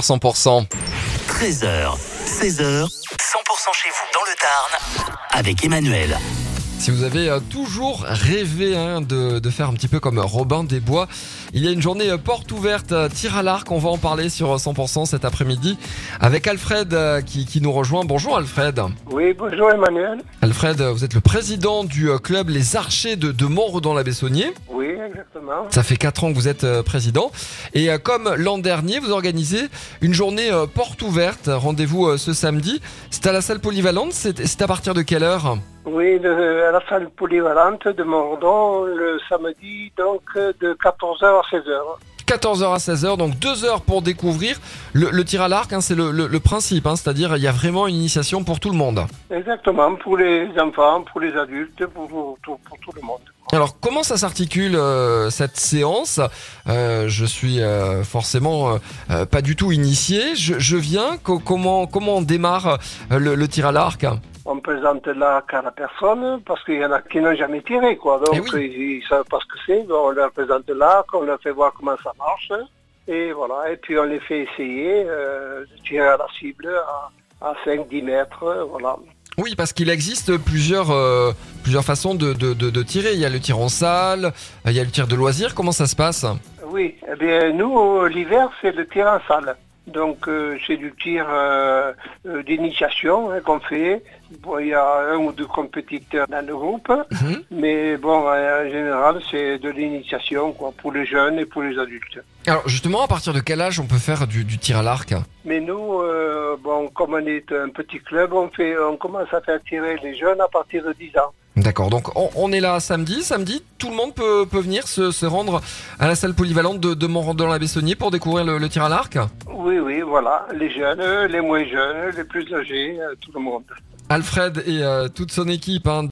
sur 100%. 13h, 16h, 100% chez vous dans le Tarn avec Emmanuel. Si vous avez euh, toujours rêvé hein, de, de faire un petit peu comme Robin des Bois, il y a une journée euh, porte ouverte, euh, tir à l'arc, on va en parler sur euh, 100% cet après-midi avec Alfred qui, qui nous rejoint. Bonjour Alfred. Oui, bonjour Emmanuel. Alfred, vous êtes le président du club Les Archers de, de Montredon-la-Bessonnier. Oui, exactement. Ça fait 4 ans que vous êtes président. Et comme l'an dernier, vous organisez une journée porte ouverte. Rendez-vous ce samedi. C'est à la salle polyvalente. C'est à partir de quelle heure? Oui, de- à la salle polyvalente de Mordon le samedi, donc de 14h à 16h. 14h à 16h, donc 2 heures pour découvrir le, le tir à l'arc. hein, c'est le, le- le principe, hein, c'est-à-dire il y a vraiment une initiation pour tout le monde. Exactement, pour les enfants, pour les adultes, pour, pour tout, pour tout le monde. Alors comment ça s'articule euh, cette séance? Euh, Je suis euh, forcément pas du tout initié. Je, je viens. Co- comment comment on démarre le, tir à l'arc? Présente l'arc à la personne parce qu'il y en a qui n'ont jamais tiré, quoi. Donc Eh oui. ils, savent pas ce que c'est. On leur présente l'arc, on leur fait voir comment ça marche. Et voilà, et puis on les fait essayer euh, de tirer à la cible à, à 5-10 mètres, euh, voilà. Oui, parce qu'il existe plusieurs euh, plusieurs façons de, de, de, de tirer. Il y a le tir en salle, il y a le tir de loisir. Comment ça se passe? Oui, eh bien nous, l'hiver, c'est le tir en salle. Donc euh, c'est du tir euh, euh, d'initiation hein, qu'on fait. Bon, il y a un ou deux compétiteurs dans le groupe, Mhm. mais bon, en général, c'est de l'initiation quoi, pour les jeunes et pour les adultes. Alors justement, à partir de quel âge on peut faire du, du tir à l'arc? Mais nous, euh, bon, comme on est un petit club, on, fait, on commence à faire tirer les jeunes à partir de 10 ans. D'accord, donc on, on est là samedi. Samedi, tout le monde peut, peut venir se, se rendre à la salle polyvalente de, de Montredon-la-Bessonnier pour découvrir le, le tir à l'arc? Oui, oui, voilà, les jeunes, les moins jeunes, les plus âgés, euh, tout le monde. Alfred et euh, toute son équipe hein,